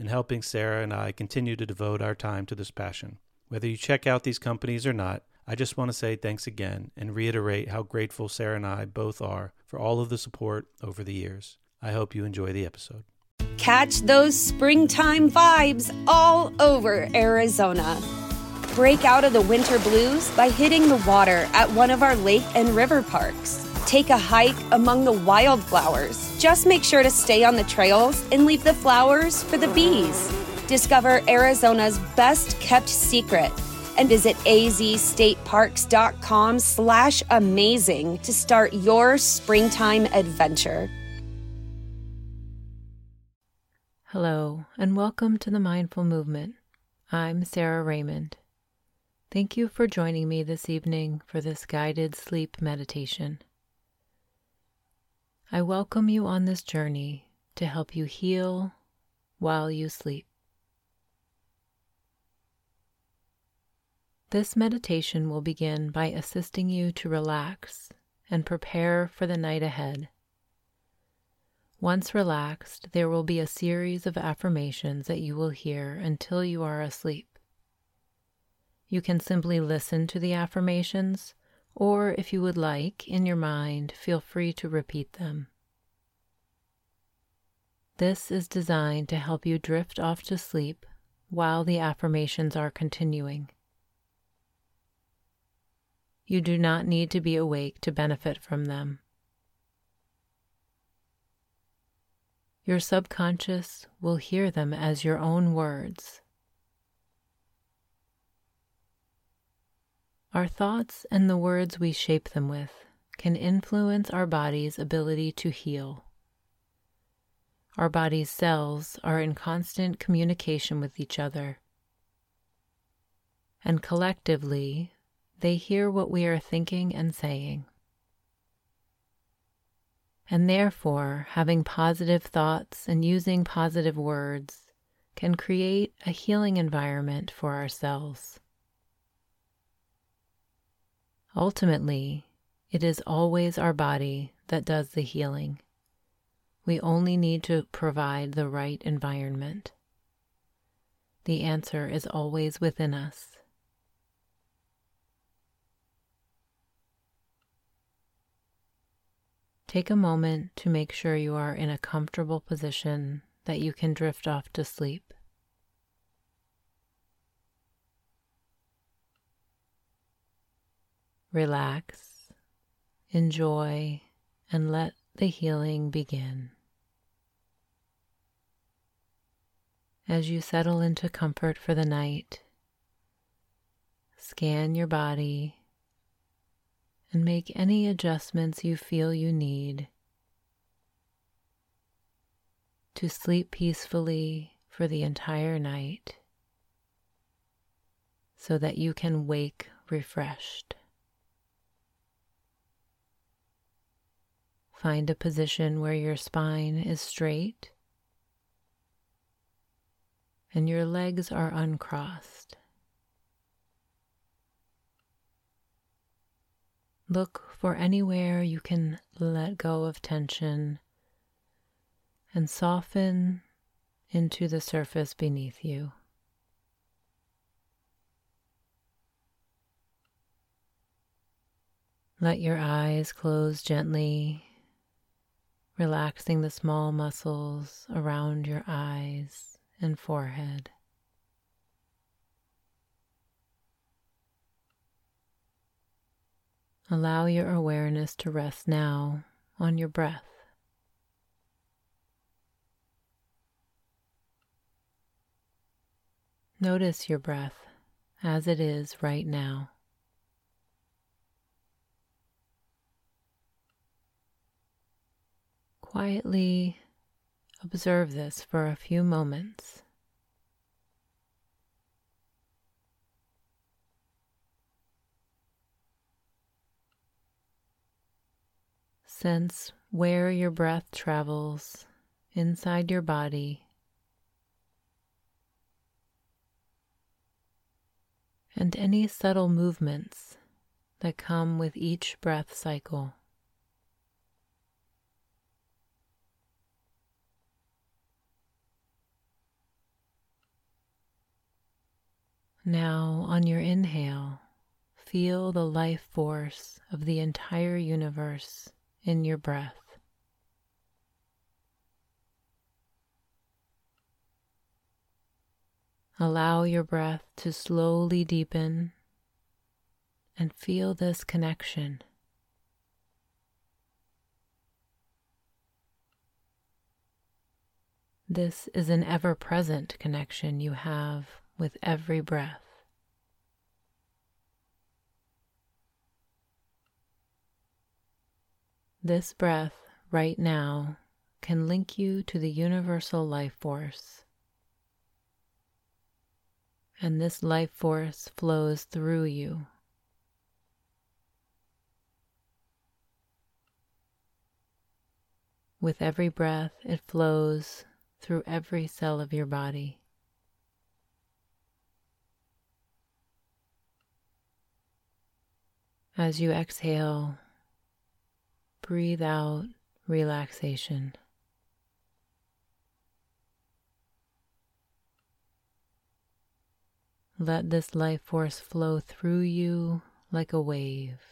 in helping Sara and I continue to devote our time to this passion. Whether you check out these companies or not, I just want to say thanks again and reiterate how grateful Sara and I both are for all of the support over the years. I hope you enjoy the episode. Catch those springtime vibes all over Arizona. Break out of the winter blues by hitting the water at one of our lake and river parks take a hike among the wildflowers. Just make sure to stay on the trails and leave the flowers for the bees. Discover Arizona's best kept secret and visit azstateparks.com slash amazing to start your springtime adventure. Hello, and welcome to the Mindful Movement. I'm Sara Raymond. Thank you for joining me this evening for this guided sleep meditation. I welcome you on this journey to help you heal while you sleep. This meditation will begin by assisting you to relax and prepare for the night ahead. Once relaxed, there will be a series of affirmations that you will hear until you are asleep. You can simply listen to the affirmations or if you would like, in your mind, feel free to repeat them. This is designed to help you drift off to sleep while the affirmations are continuing. You do not need to be awake to benefit from them. Your subconscious will hear them as your own words Our thoughts and the words we shape them with can influence our body's ability to heal. Our body's cells are in constant communication with each other, and collectively, they hear what we are thinking and saying. And therefore, having positive thoughts and using positive words can create a healing environment for ourselves. Ultimately, it is always our body that does the healing. We only need to provide the right environment. The answer is always within us. Take a moment to make sure you are in a comfortable position that you can drift off to sleep. Relax, enjoy, and let the healing begin. As you settle into comfort for the night, scan your body and make any adjustments you feel you need to sleep peacefully for the entire night so that you can wake refreshed. Find a position where your spine is straight and your legs are uncrossed. Look for anywhere you can let go of tension and soften into the surface beneath you. Let your eyes close gently relaxing the small muscles around your eyes and forehead. Allow your awareness to rest now on your breath. Notice your breath as it is right now. Quietly observe this for a few moments. Sense where your breath travels inside your body and any subtle movements that come with each breath cycle. Now, on your inhale, feel the life force of the entire universe in your breath. Allow your breath to slowly deepen and feel this connection. This is an ever present connection you have with every breath. This breath right now can link you to the universal life force. And this life force flows through you. With every breath, it flows through every cell of your body. As you exhale, breathe out relaxation. Let this life force flow through you like a wave.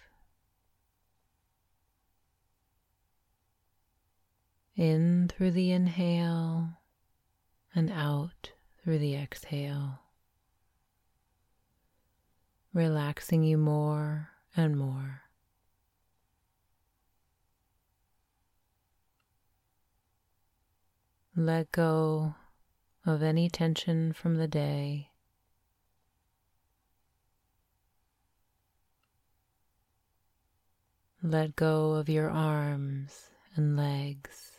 In through the inhale and out through the exhale, relaxing you more and more. Let go of any tension from the day. Let go of your arms and legs.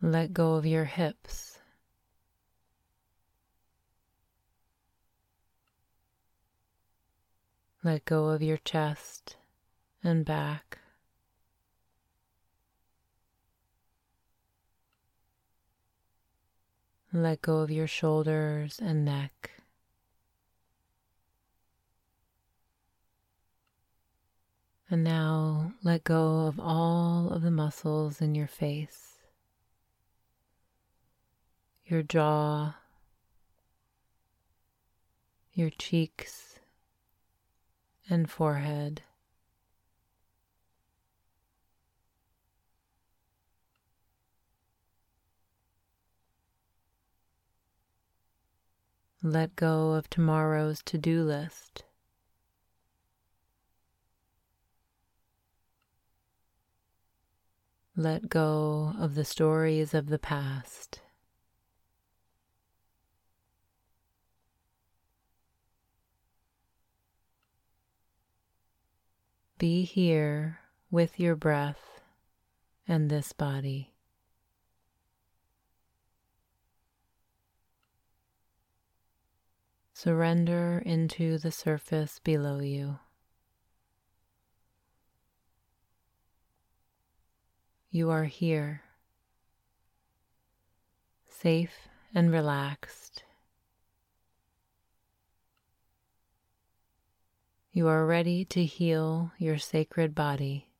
Let go of your hips. Let go of your chest and back. Let go of your shoulders and neck. And now let go of all of the muscles in your face, your jaw, your cheeks, and forehead. Let go of tomorrow's to do list. Let go of the stories of the past. Be here with your breath and this body. Surrender into the surface below you. You are here, safe and relaxed. You are ready to heal your sacred body.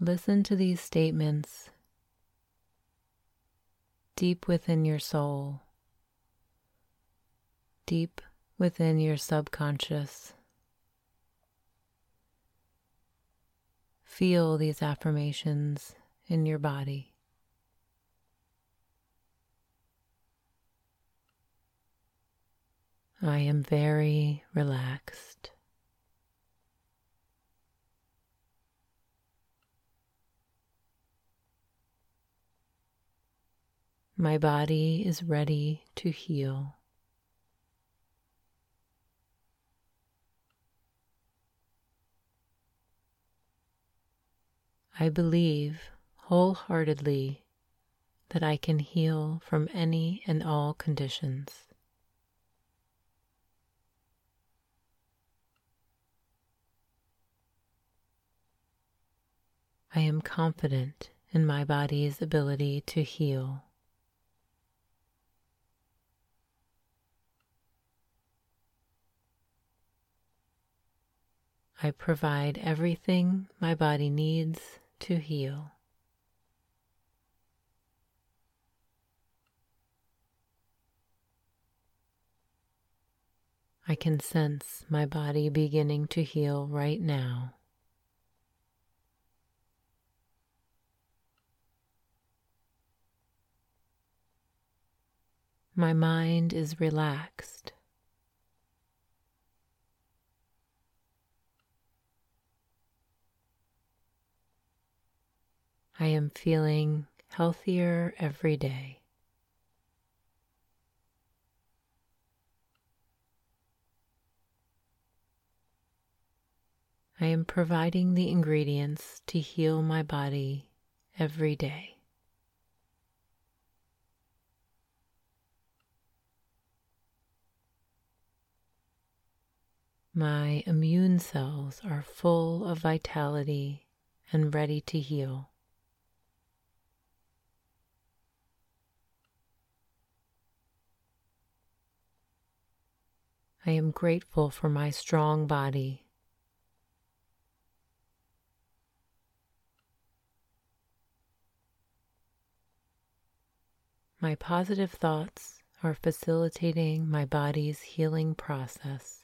Listen to these statements deep within your soul, deep within your subconscious. Feel these affirmations in your body. I am very relaxed. My body is ready to heal. I believe wholeheartedly that I can heal from any and all conditions. I am confident in my body's ability to heal. I provide everything my body needs to heal. I can sense my body beginning to heal right now. My mind is relaxed. I am feeling healthier every day. I am providing the ingredients to heal my body every day. My immune cells are full of vitality and ready to heal. I am grateful for my strong body. My positive thoughts are facilitating my body's healing process.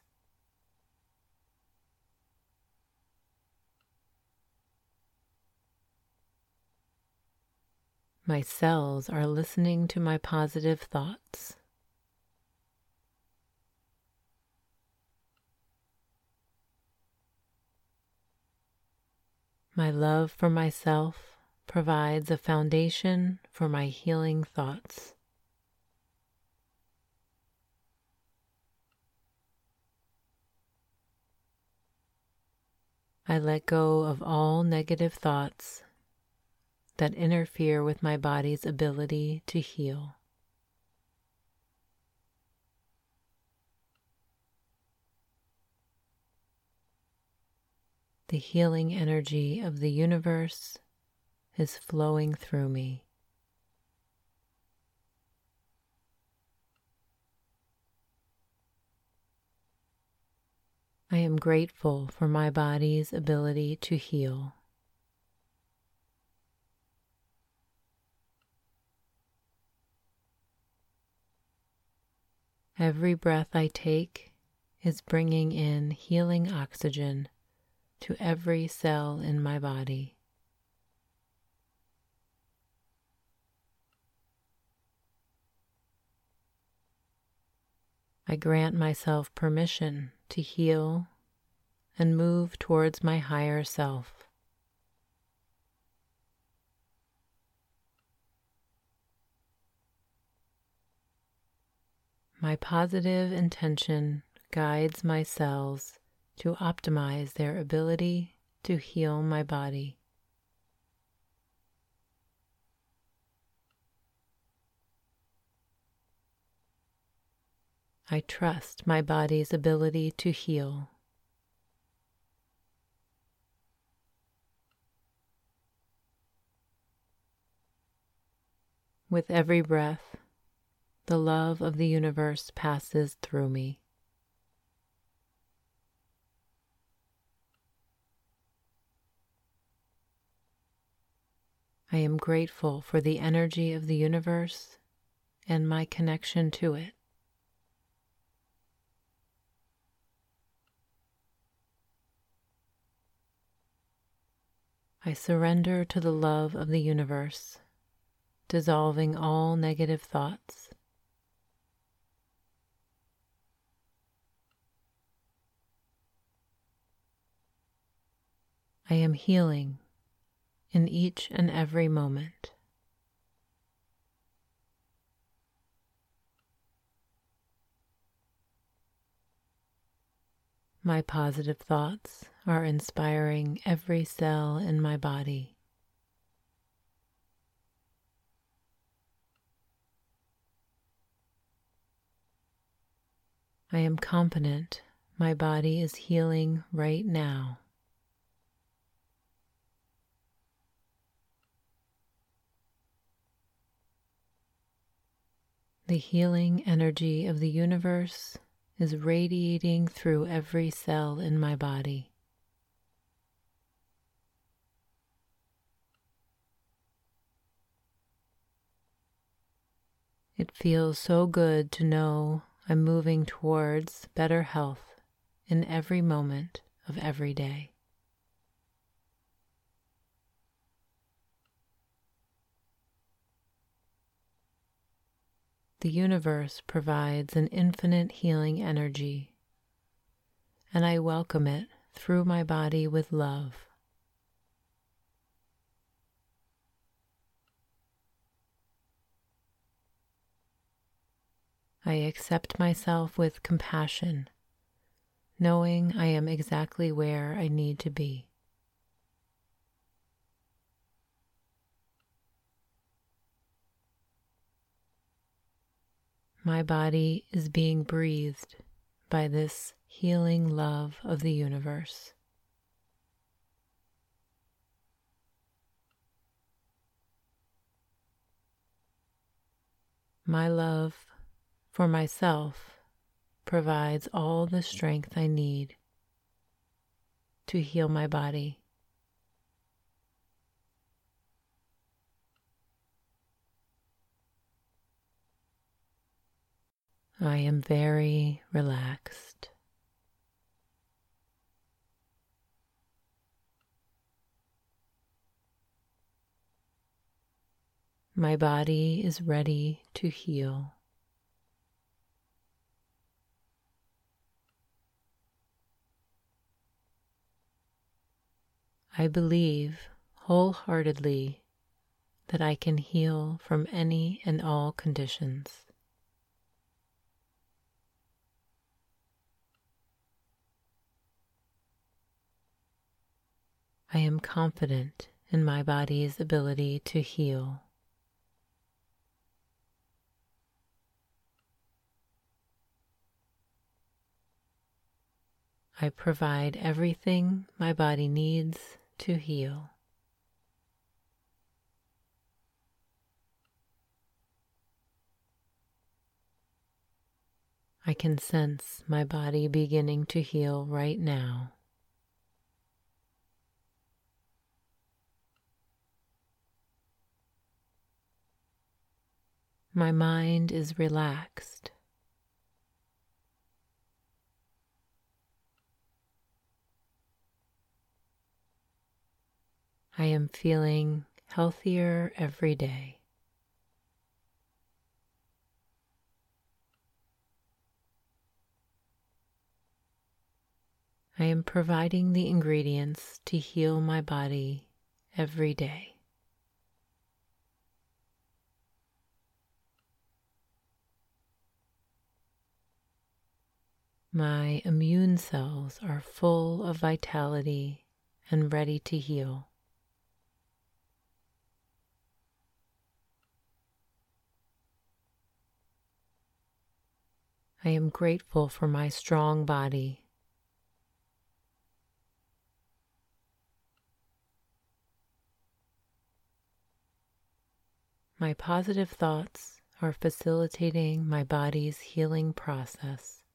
My cells are listening to my positive thoughts. My love for myself provides a foundation for my healing thoughts. I let go of all negative thoughts that interfere with my body's ability to heal. The healing energy of the universe is flowing through me. I am grateful for my body's ability to heal. Every breath I take is bringing in healing oxygen to every cell in my body. I grant myself permission to heal and move towards my higher self. My positive intention guides my cells to optimize their ability to heal my body. I trust my body's ability to heal. With every breath, the love of the universe passes through me. I am grateful for the energy of the universe and my connection to it. I surrender to the love of the universe, dissolving all negative thoughts. I am healing in each and every moment. My positive thoughts are inspiring every cell in my body. I am confident my body is healing right now. The healing energy of the universe is radiating through every cell in my body. It feels so good to know I'm moving towards better health in every moment of every day. The universe provides an infinite healing energy, and I welcome it through my body with love. I accept myself with compassion, knowing I am exactly where I need to be. My body is being breathed by this healing love of the universe. My love for myself provides all the strength I need to heal my body. I am very relaxed. My body is ready to heal. I believe wholeheartedly that I can heal from any and all conditions. I am confident in my body's ability to heal. I provide everything my body needs to heal. I can sense my body beginning to heal right now. My mind is relaxed. I am feeling healthier every day. I am providing the ingredients to heal my body every day. My immune cells are full of vitality and ready to heal. I am grateful for my strong body. My positive thoughts are facilitating my body's healing process.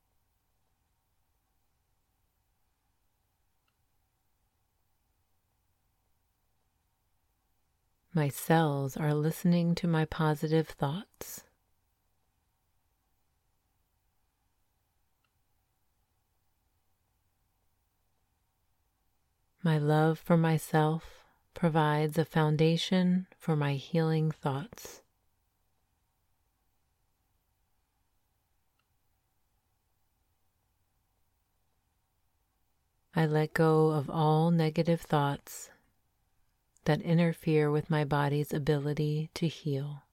My cells are listening to my positive thoughts. My love for myself provides a foundation for my healing thoughts. I let go of all negative thoughts that interfere with my body's ability to heal.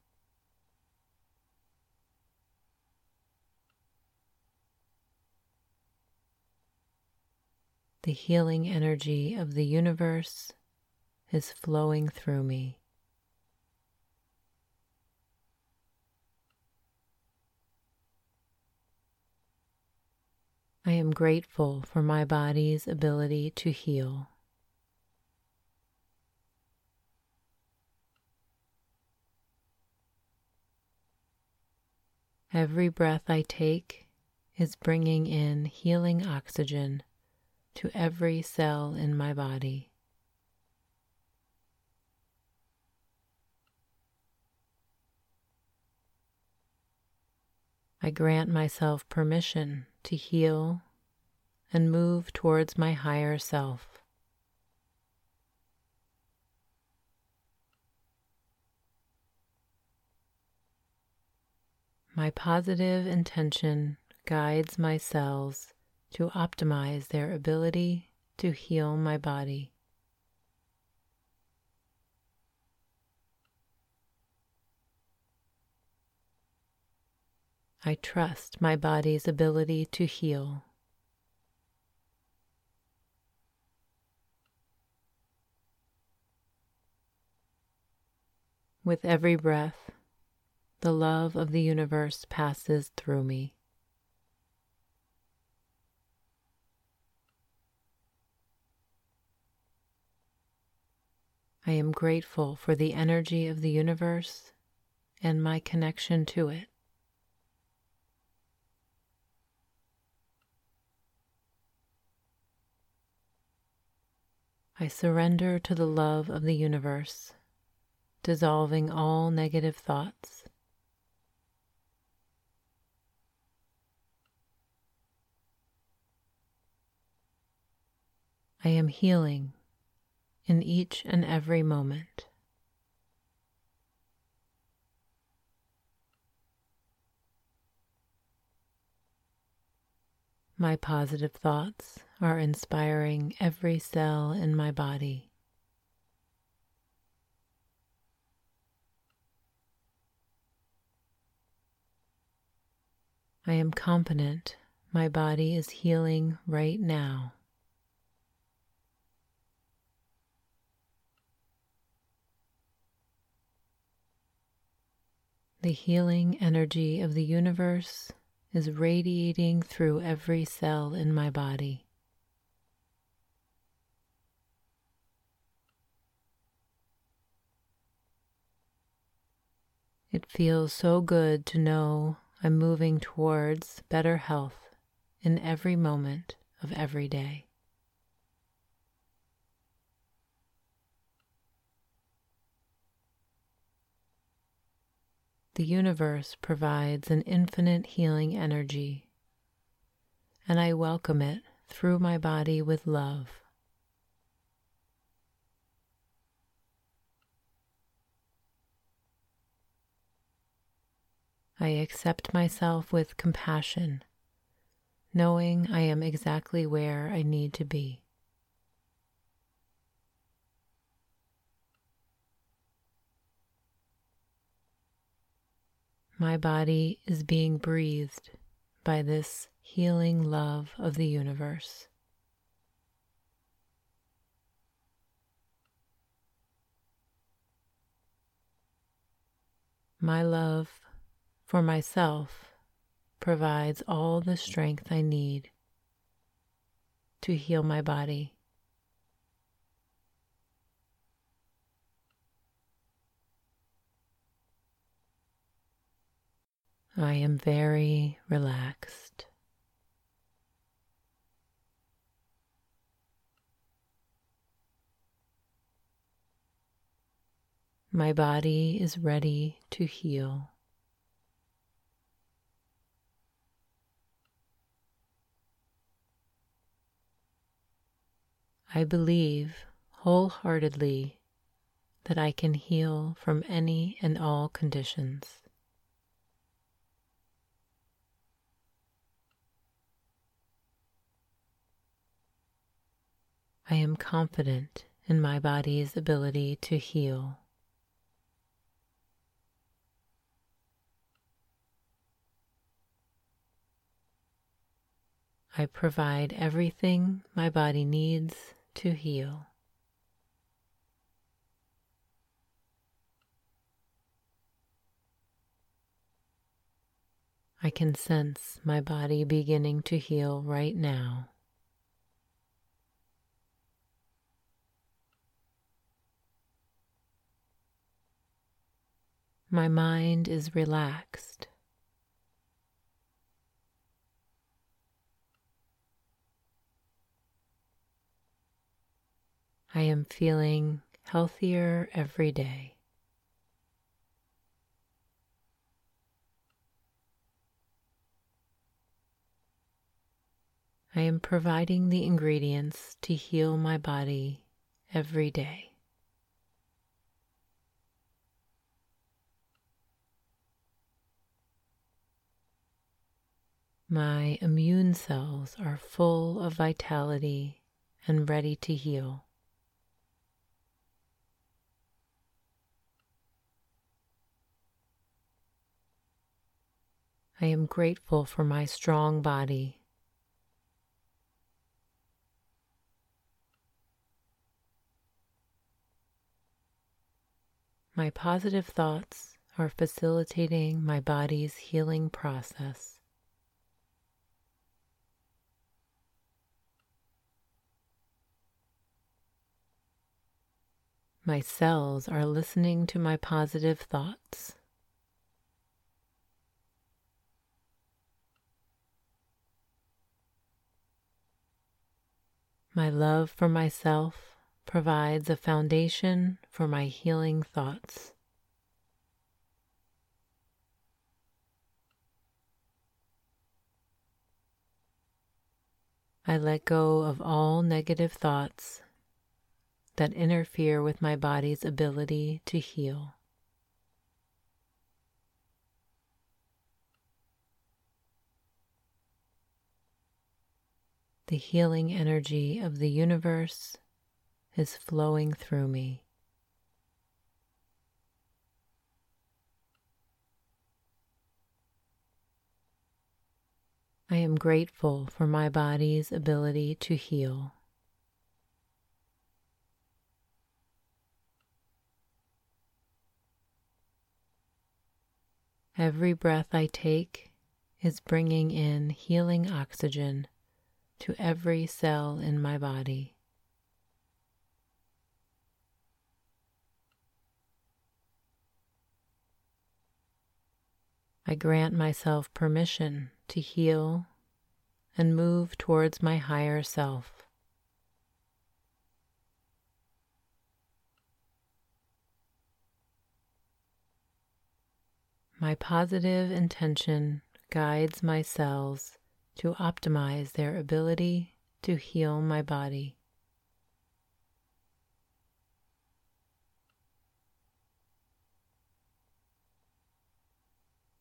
The healing energy of the universe is flowing through me. I am grateful for my body's ability to heal. Every breath I take is bringing in healing oxygen to every cell in my body. I grant myself permission to heal and move towards my higher self. My positive intention guides my cells to optimize their ability to heal my body. I trust my body's ability to heal. With every breath, the love of the universe passes through me. I am grateful for the energy of the universe and my connection to it. I surrender to the love of the universe, dissolving all negative thoughts. I am healing in each and every moment. My positive thoughts are inspiring every cell in my body. I am confident my body is healing right now. The healing energy of the universe is radiating through every cell in my body. It feels so good to know I'm moving towards better health in every moment of every day. The universe provides an infinite healing energy, and I welcome it through my body with love. I accept myself with compassion, knowing I am exactly where I need to be. My body is being breathed by this healing love of the universe. My love for myself provides all the strength I need to heal my body. I am very relaxed. My body is ready to heal. I believe wholeheartedly that I can heal from any and all conditions. I am confident in my body's ability to heal. I provide everything my body needs to heal. I can sense my body beginning to heal right now. My mind is relaxed. I am feeling healthier every day. I am providing the ingredients to heal my body every day. My immune cells are full of vitality and ready to heal. I am grateful for my strong body. My positive thoughts are facilitating my body's healing process. My cells are listening to my positive thoughts. My love for myself provides a foundation for my healing thoughts. I let go of all negative thoughts that interfere with my body's ability to heal. The healing energy of the universe is flowing through me. I am grateful for my body's ability to heal. Every breath I take is bringing in healing oxygen to every cell in my body. I grant myself permission to heal and move towards my higher self. My positive intention guides my cells to optimize their ability to heal my body.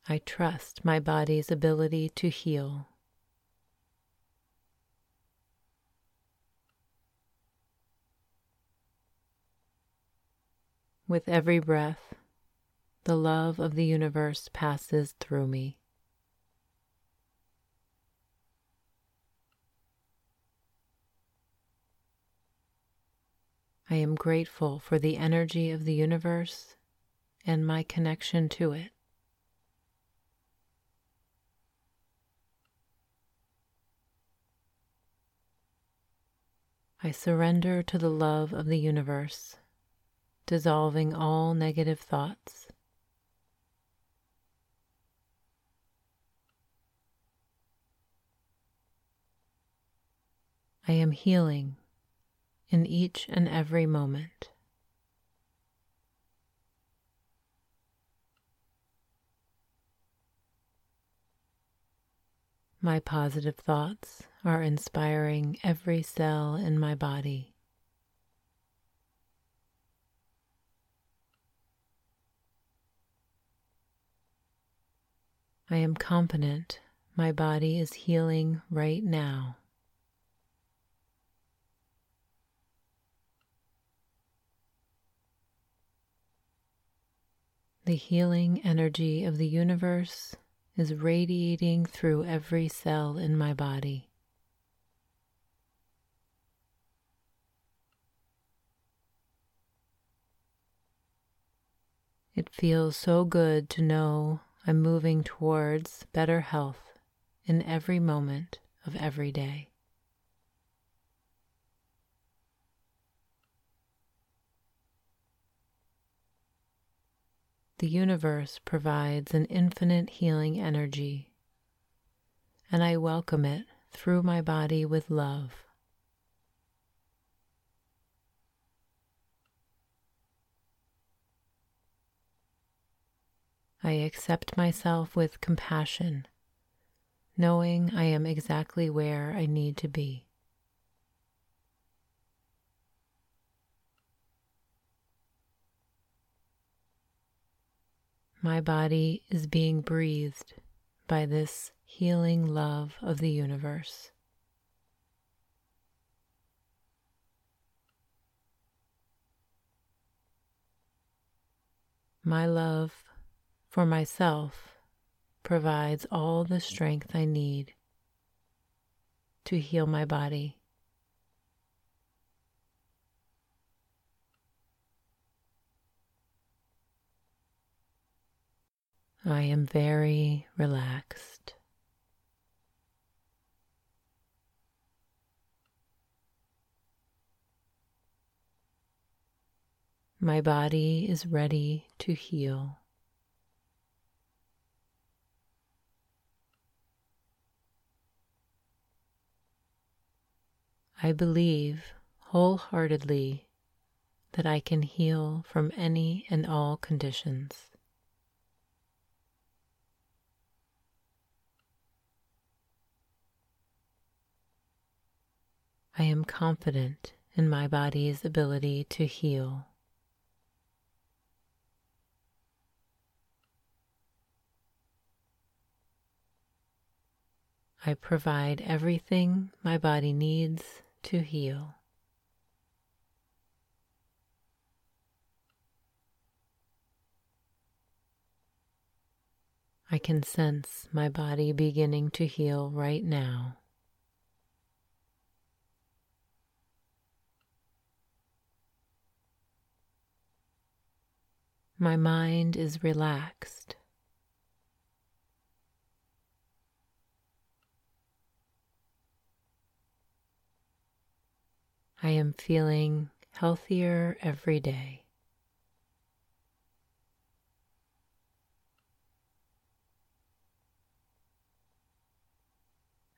I trust my body's ability to heal. With every breath, the love of the universe passes through me. I am grateful for the energy of the universe and my connection to it. I surrender to the love of the universe, dissolving all negative thoughts. I am healing in each and every moment. My positive thoughts are inspiring every cell in my body. I am confident my body is healing right now. The healing energy of the universe is radiating through every cell in my body. It feels so good to know I'm moving towards better health in every moment of every day. The universe provides an infinite healing energy, and I welcome it through my body with love. I accept myself with compassion, knowing I am exactly where I need to be. My body is being breathed by this healing love of the universe. My love for myself provides all the strength I need to heal my body. I am very relaxed. My body is ready to heal. I believe wholeheartedly that I can heal from any and all conditions. I am confident in my body's ability to heal. I provide everything my body needs to heal. I can sense my body beginning to heal right now. My mind is relaxed. I am feeling healthier every day.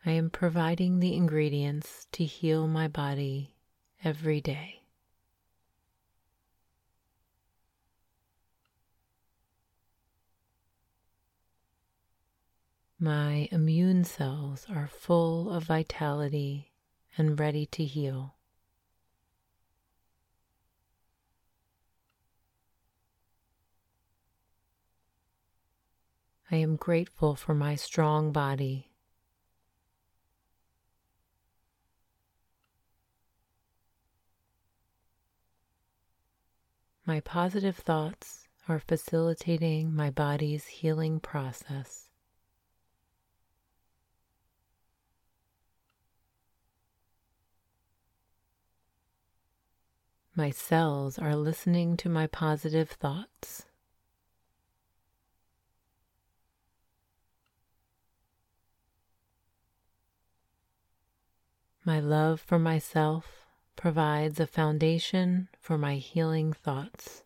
I am providing the ingredients to heal my body every day. My immune cells are full of vitality and ready to heal. I am grateful for my strong body. My positive thoughts are facilitating my body's healing process. My cells are listening to my positive thoughts. My love for myself provides a foundation for my healing thoughts.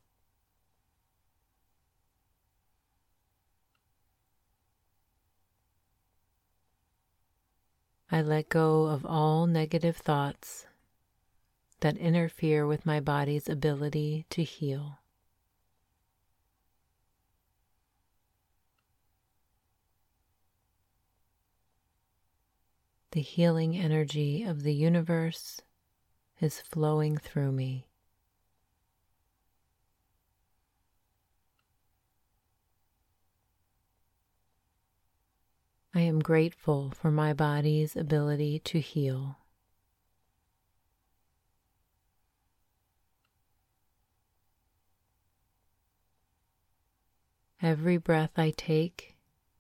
I let go of all negative thoughts that interfere with my body's ability to heal. The healing energy of the universe is flowing through me. I am grateful for my body's ability to heal. Every breath I take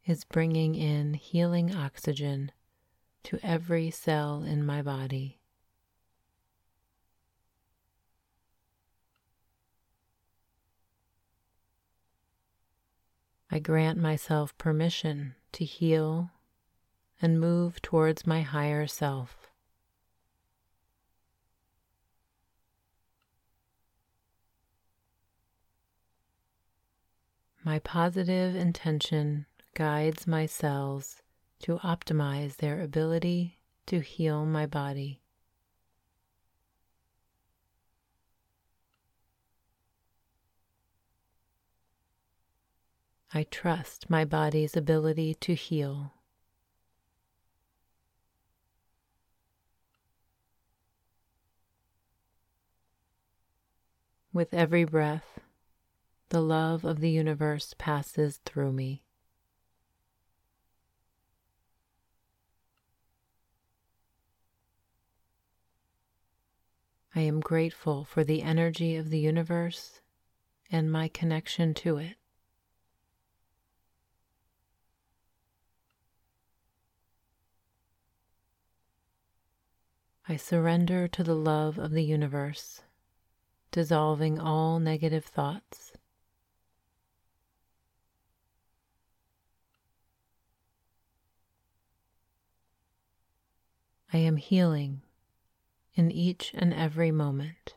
is bringing in healing oxygen to every cell in my body. I grant myself permission to heal and move towards my higher self. My positive intention guides my cells to optimize their ability to heal my body. I trust my body's ability to heal. With every breath, the love of the universe passes through me. I am grateful for the energy of the universe and my connection to it. I surrender to the love of the universe, dissolving all negative thoughts. I am healing in each and every moment.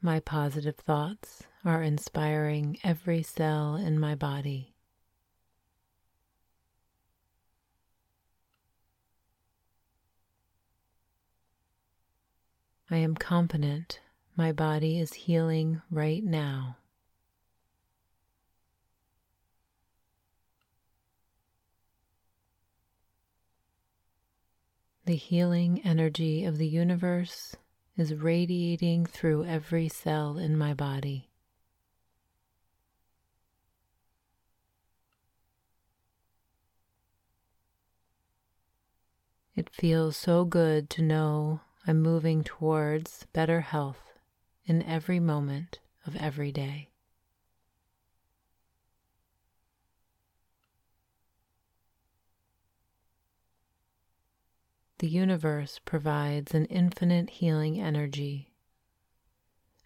My positive thoughts are inspiring every cell in my body. I am confident my body is healing right now. The healing energy of the universe is radiating through every cell in my body. It feels so good to know I'm moving towards better health in every moment of every day. The universe provides an infinite healing energy,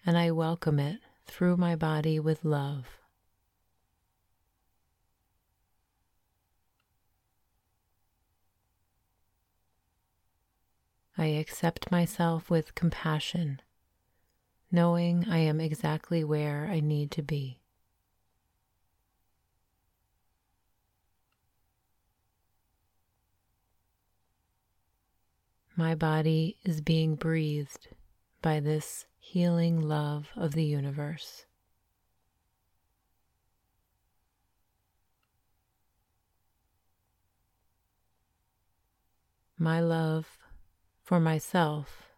and I welcome it through my body with love. I accept myself with compassion, knowing I am exactly where I need to be. My body is being breathed by this healing love of the universe. My love for myself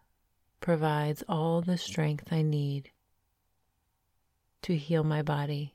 provides all the strength I need to heal my body.